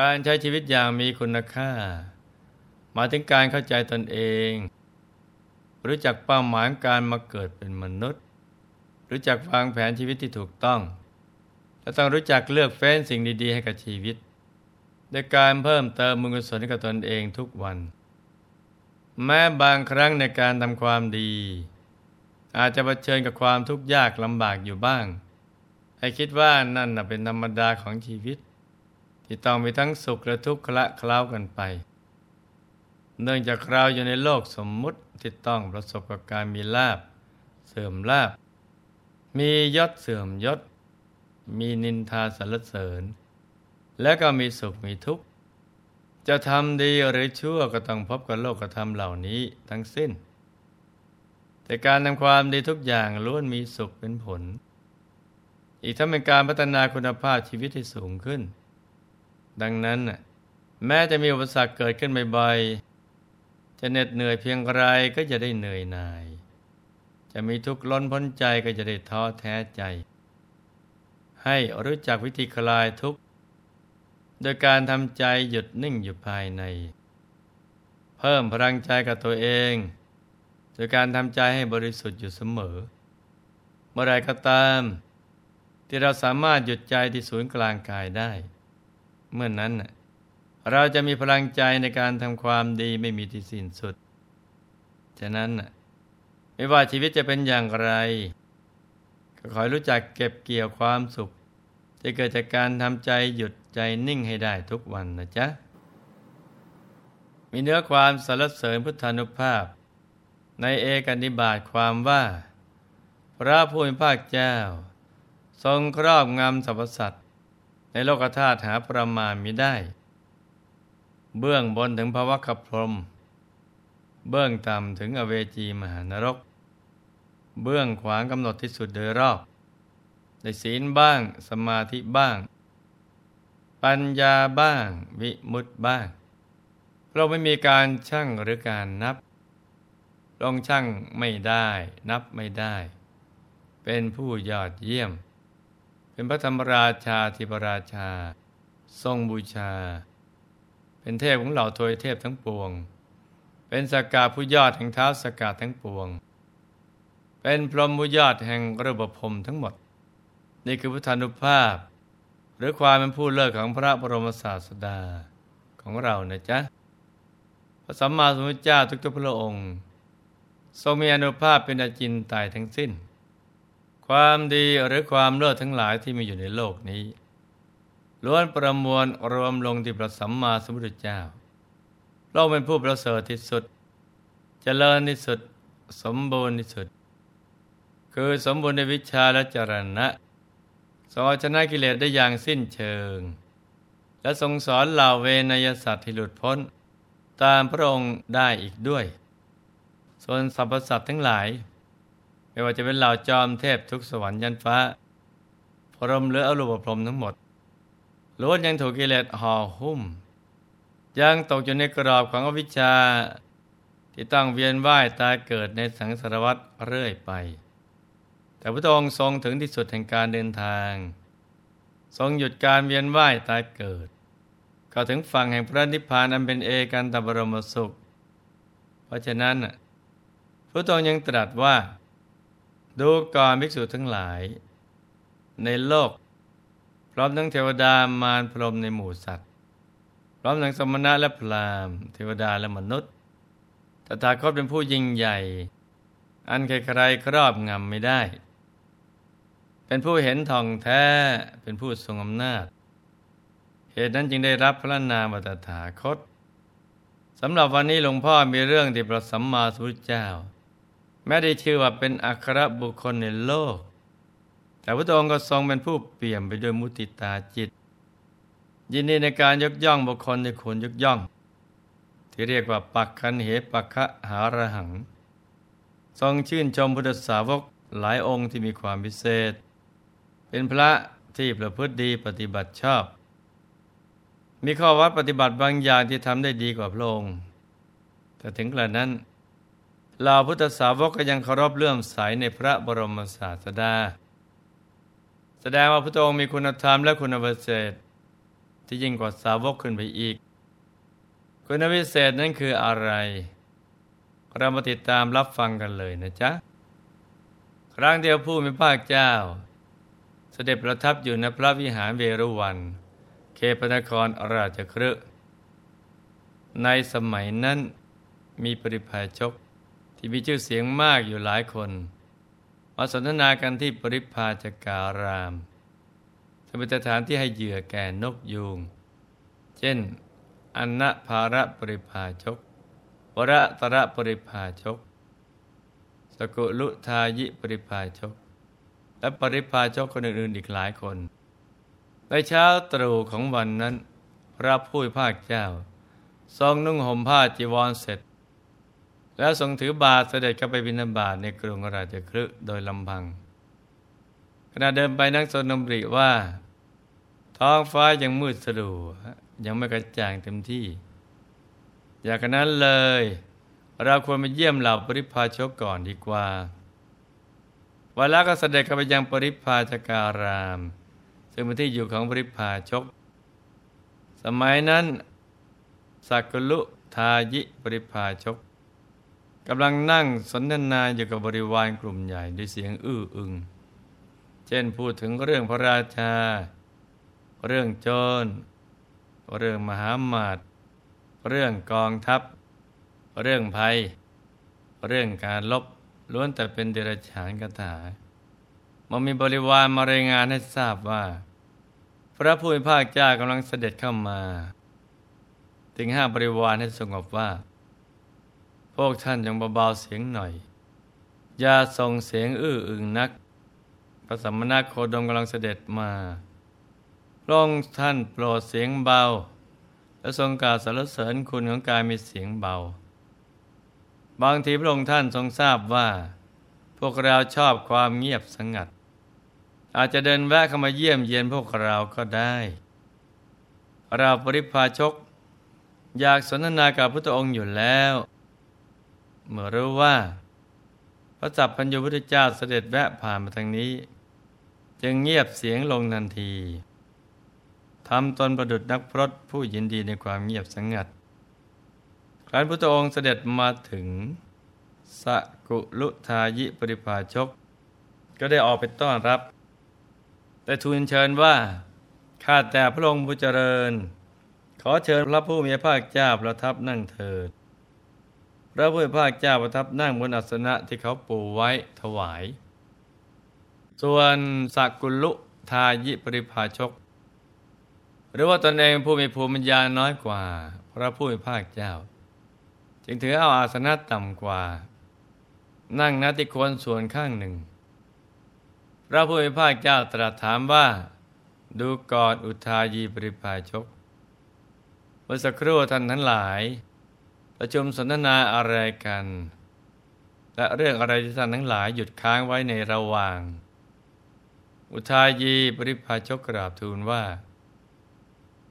การใช้ชีวิตอย่างมีคุณค่า มาถึงการเข้าใจตนเอง รู้จักเป้าหมายการมาเกิดเป็นมนุษย์ รู้จักวางแผนชีวิตที่ถูกต้อง และต้องรู้จักเลือกเฟ้นสิ่งดี ๆ ให้กับชีวิตโดยการเพิ่มเติมมุญกุศลให้กับตนเองทุกวัน แม้บางครั้งในการทำความดี อาจจะเผชิญกับความทุกข์ยากลำบากอยู่บ้าง ให้คิดว่านั่นเป็นธรรมดาของชีวิต ที่ต้องมีทั้งสุขและทุกข์คละเคล้ากันไป เนื่องจากเราอยู่ในโลกสมมุติที่ต้องประสบกับการมีลาบ เสื่อมลาบ มียศเสื่อมยศ มีนินทาสรรเสริญ และก็มีสุขมีทุกข์ จะทำดีหรือชั่วก็ต้องพบกับโลกธรรมเหล่านี้ทั้งสิ้น แต่การทำความดีทุกอย่างล้วนมีสุขเป็นผล อีกทั้งเป็นการพัฒนาคุณภาพชีวิตให้สูงขึ้น ดังนั้น แม้จะมีอุปสรรคเกิดขึ้นบ่อยๆจะเหน็ดเหนื่อยเพียงไรก็จะได้เหนื่อยหน่าย จะมีทุกข์ล้นพ้นใจก็จะได้ท้อแท้ใจ ให้รู้จักวิธีคลายทุกข์โดยการทำใจหยุดนิ่งอยู่ภายใน เพิ่มพลังใจกับตัวเอง โดยการทำใจให้บริสุทธิ์อยู่เสมอ เมื่อไรก็ตาม ที่เราสามารถหยุดใจที่ศูนย์กลางกายได้ เมื่อนนั้น เราจะมีพลังใจในการทำความดีไม่มีที่สิ้นสุด ฉะนั้น ไม่ว่าชีวิตจะเป็นอย่างไร ก็ขอรู้จักเก็บเกี่ยวความสุข ที่เกิดจากการทำใจหยุดใจนิ่งให้ได้ทุกวันนะจ๊ะ มีเนื้อความสรรเสริญพุทธานุภาพ ในเอกนิบาตความว่า พระผู้มีภาคเจ้า ทรงครอบงำสรรพสัตว ในโลกธาตุหาประมาณมิได้ เบื้องบนถึงภวะขับพรม เบื้องต่ำถึงอเวจีมหานรก เบื้องขวางกำหนดที่สุดโดยรอบในศีลบ้าง สมาธิบ้าง ปัญญาบ้าง วิมุตบ้าง เราไม่มีการชั่งหรือการนับลงชั่งไม่ได้ นับไม่ได้ เป็นผู้ยอดเยี่ยม เป็นพระธรรมราชาธิปราชา ทรงบูชา เป็นเทพของเหล่าทวยเทพทั้งปวง เป็นสกาผู้ยอดแห่งเท้าสกาทั้งปวง เป็นพรหมผู้ยอดแห่งระบบพรมทั้งหมด นี่คือพุทธานุภาพ หรือความเป็นผู้เลิศของพระบรมศาสดาของเรานะจ๊ะพระสัมมาสัมพุทธเจ้าทุกๆพระองค์ ทรงมีอนุภาพเป็นอาจินตายทั้งสิ้น ความดีหรือความเลิศทั้งหลายที่มีอยู่ในโลกนี้ล้วนประมวลรวมลงที่พระสัมมาสัมพุทธเจ้าเราเป็นผู้ประเสริฐที่สุดจเจริญที่สุด สมบูรณ์ที่สุด คือสมบูรณ์ในวิชาและจรณะสอนชนะกิเลสได้อย่างสิ้นเชิง และทรงสอนเหล่าเวนยสัตว์ที่หลุดพ้น ตามพระองค์ได้อีกด้วย ส่วนสรรพสัตว์ทั้งหลาย ไม่ว่าจะเป็นเหล่าจอมเทพทุกสวรรค์ยันฟ้า พรมหรืออรูปพรมทั้งหมดล้วนยังถูกกิเลสห่อหุ้ม ยังตกอยู่ในกรอบของอวิชชา ที่ต้องเวียนว่ายตายเกิดในสังสารวัฏเรื่อยไป แต่พระองค์ทรงถึงที่สุดแห่งการเดินทาง ทรงหยุดการเวียนว่ายตายเกิด ก็ถึงฝั่งแห่งพระนิพพานอันเป็นเอกันตบรมสุข เพราะฉะนั้นพระองค์ยังตรัสว่า ดูก่อนภิกษุทั้งหลาย ในโลก พร้อมทั้งเทวดามารพรหมในหมู่สัตว์ พร้อมทั้งสมณะและพราหมณ์เทวดาและมนุษย์ตถาคตเป็นผู้ยิ่งใหญ่ อันใครๆครอบงำไม่ได้ เป็นผู้เห็นทองแท้เป็นผู้ทรงอำนาจ เหตุนั้นจึงได้รับพระนามตถาคตสำหรับวันนี้หลวงพ่อมีเรื่องที่พระสัมมาสัมพุทธเจ้า แม้ได้ชื่อว่าเป็นอัครบุคคลในโลก แต่พระองค์ก็ทรงเป็นผู้เปี่ยมไปด้วยมุติตาจิต ยินดีในการยกย่องบุคคลที่ควรยกย่อง ที่เรียกว่าปักคันเหปักคะหาระหัง ทรงชื่นชมพุทธสาวกหลายองค์ที่มีความพิเศษ เป็นพระที่ประพฤติดีปฏิบัติชอบ มีข้อวัดปฏิบัติบางอย่างที่ทำได้ดีกว่าพระองค์แต่ถึงกระนั้น เหล่าพุทธสาวกก็ยังเคารพเลื่อมใสในพระบรมศาสดา แสดงว่าพระองค์มีคุณธรรมและคุณประเสริฐที่ยิ่งกว่าสาวกขึ้นไปอีก คุณวิเศษนั้นคืออะไร เรามาติดตามรับฟังกันเลยนะจ๊ะ ครั้งเดียวผู้มีพระเจ้า เสด็จประทับอยู่ในพระวิหารเวรุวัน เคปนครราชครึในสมัยนั้นมีปริพาชก ที่มีชื่อเสียงมากอยู่หลายคน มาสนทนากันที่ปริพาจการามซึ่งเป็นสถานที่ให้เหยื่อแก่นกยูง เช่น อนนภาระปริพาชก วระตระปริพาชก สกุลุทายิปริพาชก และปริพาชกคนอื่นๆอีกหลายคน ในเช้าตรู่ของวันนั้น พระผู้ภาคเจ้า ทรงนุ่งห่มผ้าจีวรเสร็จ แล้วทรงถือบาทเสด็จเข้าไปบิณฑบาตในกรุงราชคลึโดยลำพัง ขณะเดินไปนักสนมริว่า ท้องฟ้ายังมืดสลัวยังไม่กระจ่างเต็มที่ อยากนั้นเลย เราควรไปเยี่ยมเหล่าปริพาชกก่อนดีกว่าวันละก็เสด็จเข้าไปยังปริพาชการาม ซึ่งเป็นที่อยู่ของปริพาชก สมัยนั้นสักกุลุทายิปริพาชก กำลังนั่งสนทนาอยู่กับบริวารกลุ่มใหญ่ด้วยเสียงอื้ออึง เช่นพูดถึงเรื่องพระราชา เรื่องโจร เรื่องมหามาตเรื่องกองทัพ เรื่องภัย เรื่องการลบล้วนแต่เป็นเดรัจฉานคาถามันมีบริวารมารายงานให้ทราบว่า พระผู้เป็นภาคเจ้ากำลังเสด็จเข้ามา ถึงห้าบริวารให้สงบว่า พวกท่านจงเบาๆเสียงหน่อย อย่าส่งเสียงอื้ออึงนัก พระสัมมาณโคดมกำลังเสด็จมาพระองค์ท่านโปรดเสียงเบา และทรงกล่าวสรรเสริญคุณของกายมีเสียงเบา บางทีพระองค์ท่านทรงทราบว่า พวกเราชอบความเงียบสงัด อาจจะเดินแวะเข้ามาเยี่ยมเยียนพวกเราก็ได้ เราปริพาชก อยากสนทนากับพระองค์อยู่แล้ว เมื่อรู้ว่า พระจับพัญญพุทธเจ้าเสด็จแวะผ่านมาทางนี้ จึงเงียบเสียงลงทันทีทำตนประดุดนักพรตผู้ยินดีในความเงียบสงัด ครั้นพระองค์เสด็จมาถึงสกุลุทายิปริภาชก ก็ได้ออกไปต้อนรับ แต่ทูลเชิญว่า ข้าแต่พระองค์ผู้เจริญ ขอเชิญพระผู้มีพระภาคเจ้าประทับนั่งเถิด พระผู้มีพระภาคเจ้าประทับนั่งบนอัสนะที่เขาปูไว้ถวาย ส่วนสักุลุทายิปริภาชก หรือว่าตนเองผู้มีภูมิปัญญาน้อยกว่า พระผู้มีภาคเจ้า จึงถือเอาอาสนะต่ำกว่า นั่งนัติโคนส่วนข้างหนึ่ง พระผู้มีภาคเจ้าตรัสถามว่า ดูก่อนอุทายีปริภาชกเมื่อสักครู่ท่านทั้งหลาย ประชุมสนทนาอะไรกัน และเรื่องอะไรที่ท่านทั้งหลายหยุดค้างไว้ในระหว่าง อุทายีปริภาชกกราบทูลว่า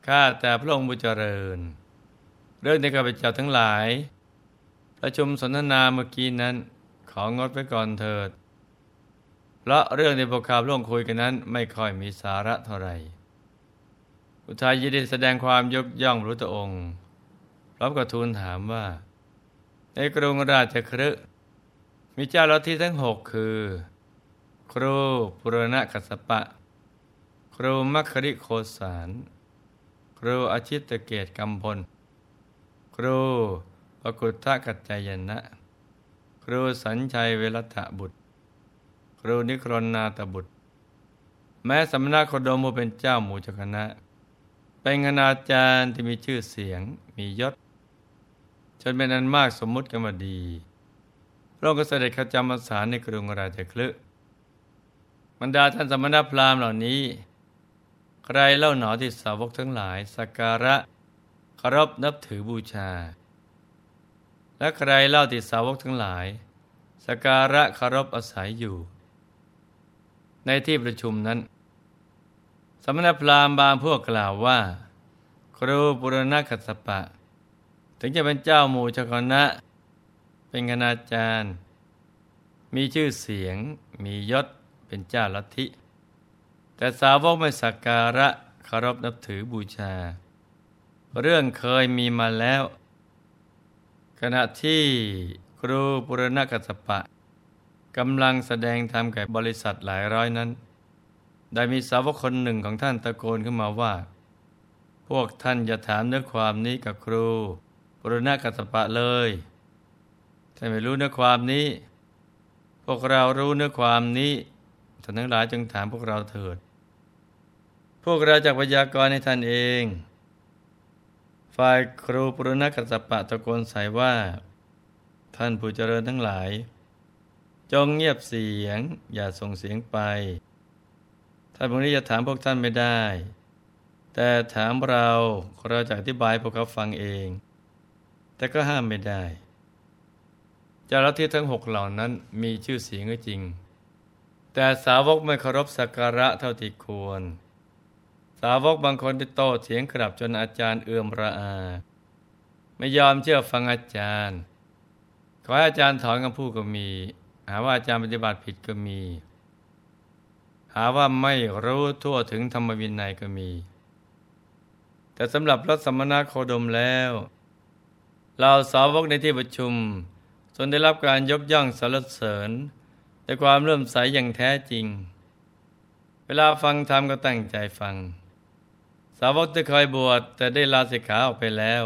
ข้าแต่พระองค์บุเจริญ เรื่องในข้าพเจ้าทั้งหลาย ประชุมสนทนาเมื่อกี้นั้นของดไว้ก่อนเถิดเพราะเรื่องในพวกข้าพระองค์คุยกันนั้น ไม่ค่อยมีสาระเท่าไหร่อุทัยยินดีแสดงความยกย่องพระองค์ ร้อมกับทูลถามว่า ในกรุงราชครึมีเจ้าลัทธิทั้งหกคือ ครูปุรณะกัสปะ ครูมัคคริโคสารครูอาชิตเกตกำพล ครูปกุตตะกัจจายนะ ครูสัญชัยเวรัตบุตร ครูนิครนาตบุตร แม้สำนักโคดมูเป็นเจ้าหมู่จักนะเป็นคณาจารย์ที่มีชื่อเสียงมียศ จนเป็นอันมากสมมุติกันมาดีพระองค์ก็เสด็จข้าจำพรรษาในกรุงราชคลึบรรดาท่านสมณพราหมณ์เหล่านี้ ใครเล่าหนอที่สาวกทั้งหลายสักการะเคารพนับถือบูชา และใครเล่าที่สาวกทั้งหลายสักการะเคารพอาศัยอยู่ ในที่ประชุมนั้น สมณพราหมณ์บางพวกกล่าวว่า ครูปุรณกัสปะ ถึงจะเป็นเจ้าหมู่ชกนะเป็นคณาจารย์ มีชื่อเสียง มียศเป็นเจ้าลัทธิ แต่สาวกไม่สักการะเคารพนับถือบูชา เรื่องเคยมีมาแล้ว ขณะที่ครูปุรณกัสปะกำลังแสดงธรรมแก่บริษัทหลายร้อยนั้น ได้มีสาวกคนหนึ่งของท่านตะโกนขึ้นมาว่า พวกท่านอย่าถามเนื้อความนี้กับครู ปุรณกัสปะเลยท่านไม่รู้เนื้อความนี้ พวกเรารู้เนื้อความนี้ท่านทั้งหลายจึงถามพวกเราเถิด พวกเราจากพยากรณ์ให้ท่านเอง ฝ่ายครูปุรณกัสปะตะโกนใส่ว่า ท่านผู้เจริญทั้งหลาย จงเงียบเสียง อย่าส่งเสียงไป ท่านพวกนี้จะถามพวกท่านไม่ได้ แต่ถามเราเราจะอธิบายพวกเขาฟังเอง แต่ก็ห้ามไม่ได้จารที่ทั้งหกเหล่านั้นมีชื่อเสียงก็จริง แต่สาวกไม่เคารพสักการะเท่าที่ควร สาวกบางคนที่โต้เถียงกลับจนอาจารย์เอื่อมระอา ไม่ยอมเชื่อฟังอาจารย์ ขอให้อาจารย์ถอนคำพูดก็มี หาว่าอาจารย์ปฏิบัติผิดก็มี หาว่าไม่รู้ทั่วถึงธรรมวินัยก็มี แต่สำหรับรัสมณโคดมแล้ว เราสาวกในที่ประชุมจนได้รับการยกย่องสรรเสริญแต่ความเริ่มใสอย่างแท้จริง เวลาฟังธรรมก็ตั้งใจฟัง สาวกที่เคยบวชแต่ได้ลาสิกขาออกไปแล้ว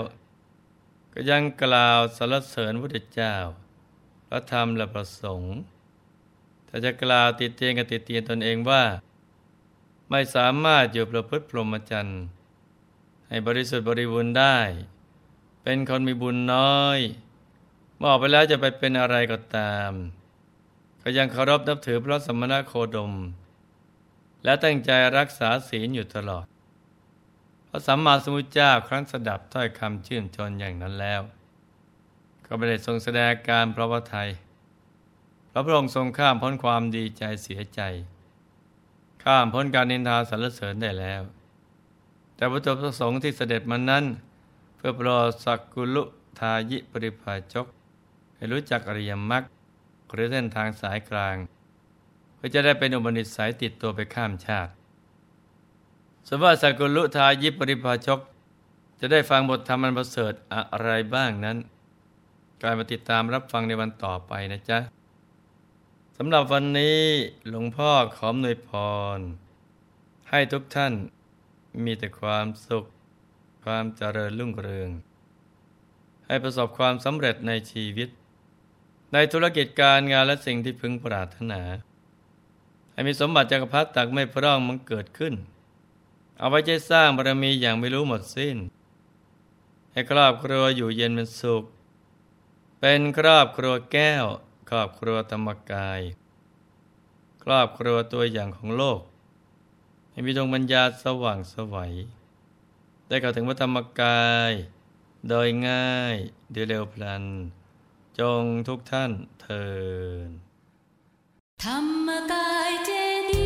ก็ยังกล่าวสรรเสริญพระเจ้า พระธรรมและประสงค์ถ้าจะกล่าวติดเตียนกับติดเตียนตนเองว่า ไม่สามารถอยู่ประพฤติพรหมจรรย์ให้บริสุทธิ์บริบูรณ์ได้ เป็นคนมีบุญน้อยเมื่อออกไปแล้วจะไปเป็นอะไรก็ตาม ก็ยังเคารพนับถือพระสมณโคดม และตั้งใจรักษาศีลอยู่ตลอด พระสัมมาสัมพุทธเจ้าครั้งสดับถ้อยคำชื่นชนอย่างนั้นแล้ว ก็ไม่ได้ทรงแสดงการพระวทัยพระพระองค์ทรงข้ามพ้นความดีใจเสียใจ ข้ามพ้นการนินทาสรรเสริญได้แล้ว แต่พระตัวประสงค์ที่เสด็จมานั้น พื่อปรดสักกุลุทายิปริภาจกให้รู้จักอริยมรรคหรือเส้นทางสายกลาง เพื่อจะได้เป็นอุบัติสายติดตัวไปข้ามชาติสมว่าสักุลุทายิปริภาชก จะได้ฟังบทธรรมอันประเสริฐอะไรบ้างนั้นกลายมาติดตามรับฟังในวันต่อไปนะจ๊ะสำหรับวันนี้หลวงพ่อขอมนวยพร ให้ทุกท่านมีแต่ความสุข ความเจริญรุ่งเรือง ให้ประสบความสำเร็จในชีวิต ในธุรกิจการงานและสิ่งที่พึงปรารถนา ให้มีสมบัติจักรพรรดิตักไม่พร่องมันเกิดขึ้น เอาไว้ใจสร้างบารมีอย่างไม่รู้หมดสิ้น ให้ครอบครัวอยู่เย็นเป็นสุข เป็นครอบครัวแก้ว ครอบครัวธรรมกาย ครอบครัวตัวอย่างของโลกให้มีดวงปัญญาสว่างสวัย ได้เข้าถึงพระธรรมกาย โดยง่ายเดียเร็วพลัน จงทุกท่านเทินธรรมกายเจดี